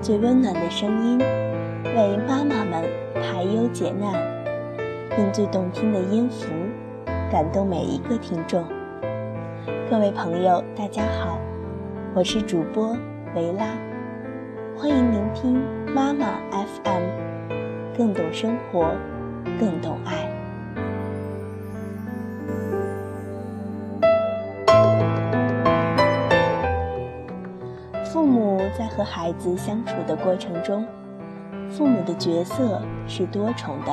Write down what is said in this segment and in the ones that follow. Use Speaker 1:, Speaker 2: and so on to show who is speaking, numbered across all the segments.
Speaker 1: 最温暖的声音为妈妈们排忧解难用最动听的音符感动每一个听众。各位朋友大家好我是主播维拉欢迎聆听妈妈 fm 更懂生活更懂爱。在和孩子相处的过程中，父母的角色是多重的。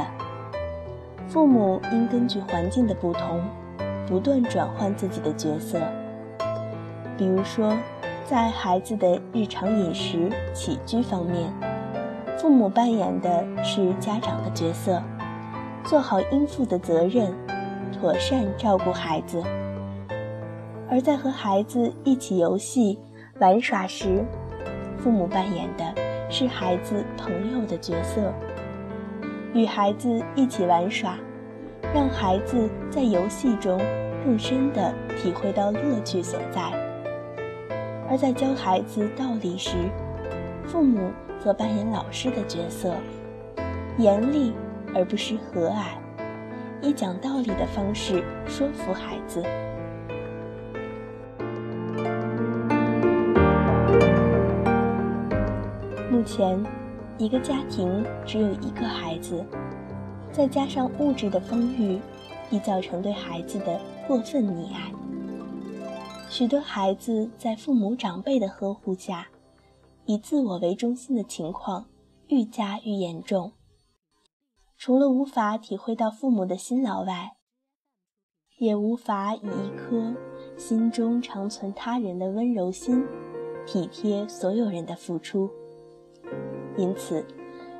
Speaker 1: 父母应根据环境的不同，不断转换自己的角色。比如说，在孩子的日常饮食起居方面，父母扮演的是家长的角色，做好应负的责任，妥善照顾孩子；而在和孩子一起游戏。玩耍时，父母扮演的是孩子朋友的角色，与孩子一起玩耍，让孩子在游戏中更深的体会到乐趣所在；而在教孩子道理时，父母则扮演老师的角色，严厉而不失和蔼，以讲道理的方式说服孩子。前，一个家庭只有一个孩子，再加上物质的丰裕，易造成对孩子的过分溺爱。许多孩子在父母长辈的呵护下，以自我为中心的情况愈加愈严重。除了无法体会到父母的辛劳外，也无法以一颗心中常存他人的温柔心，体贴所有人的付出。因此，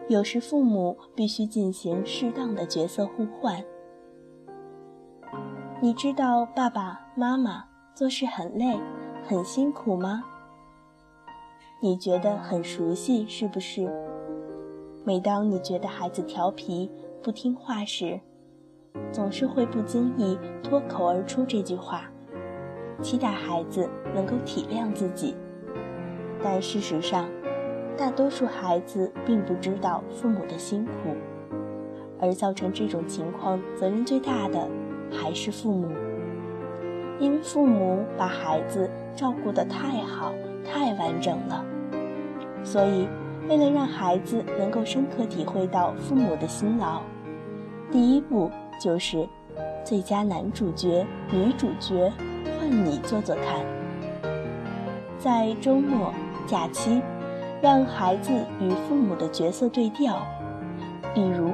Speaker 1: 有时父母必须进行适当的角色互换。你知道爸爸妈妈做事很累、很辛苦吗？你觉得很熟悉，是不是？每当你觉得孩子调皮、不听话时，总是会不经意脱口而出这句话，期待孩子能够体谅自己。但事实上，大多数孩子并不知道父母的辛苦，而造成这种情况责任最大的还是父母，因为父母把孩子照顾得太好、太完整了。所以，为了让孩子能够深刻体会到父母的辛劳，第一步就是最佳男主角、女主角换你做做看，在周末、假期。让孩子与父母的角色对调，比如，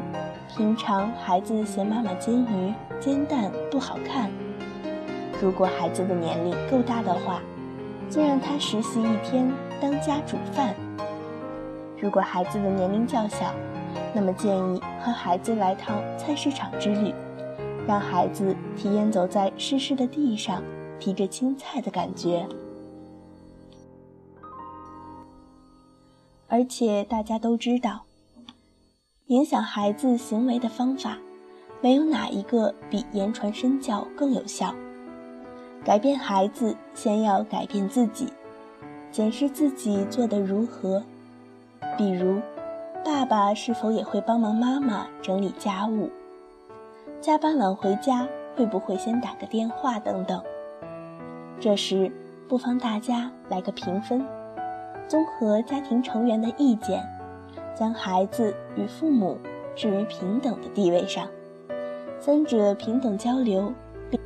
Speaker 1: 平常孩子嫌妈妈煎鱼煎蛋不好看，如果孩子的年龄够大的话，就让他实习一天当家煮饭；如果孩子的年龄较小，那么建议和孩子来趟菜市场之旅，让孩子体验走在湿湿的地上提着青菜的感觉。而且大家都知道，影响孩子行为的方法，没有哪一个比言传身教更有效。改变孩子，先要改变自己，检视自己做得如何。比如，爸爸是否也会帮忙妈妈整理家务？加班晚回家会不会先打个电话？等等。这时，不妨大家来个评分。综合家庭成员的意见，将孩子与父母置于平等的地位上，三者平等交流，并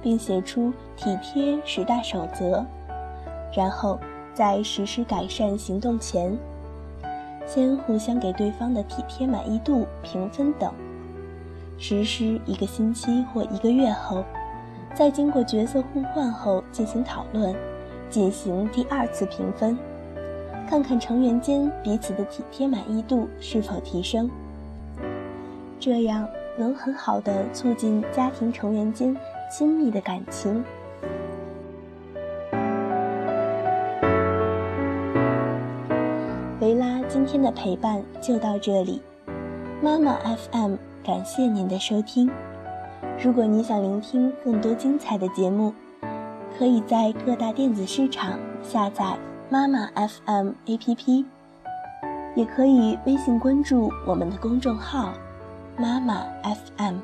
Speaker 1: 并写出体贴十大守则。然后在实施改善行动前，先互相给对方的体贴满意度评分等。实施一个星期或一个月后，在经过角色互换后进行讨论，进行第二次评分。看看成员间彼此的体贴满意度是否提升，这样能很好的促进家庭成员间亲密的感情。维拉今天的陪伴就到这里，妈妈 FM 感谢您的收听。如果你想聆听更多精彩的节目，可以在各大电子市场下载。妈妈 FM APP，也可以微信关注我们的公众号妈妈 FM。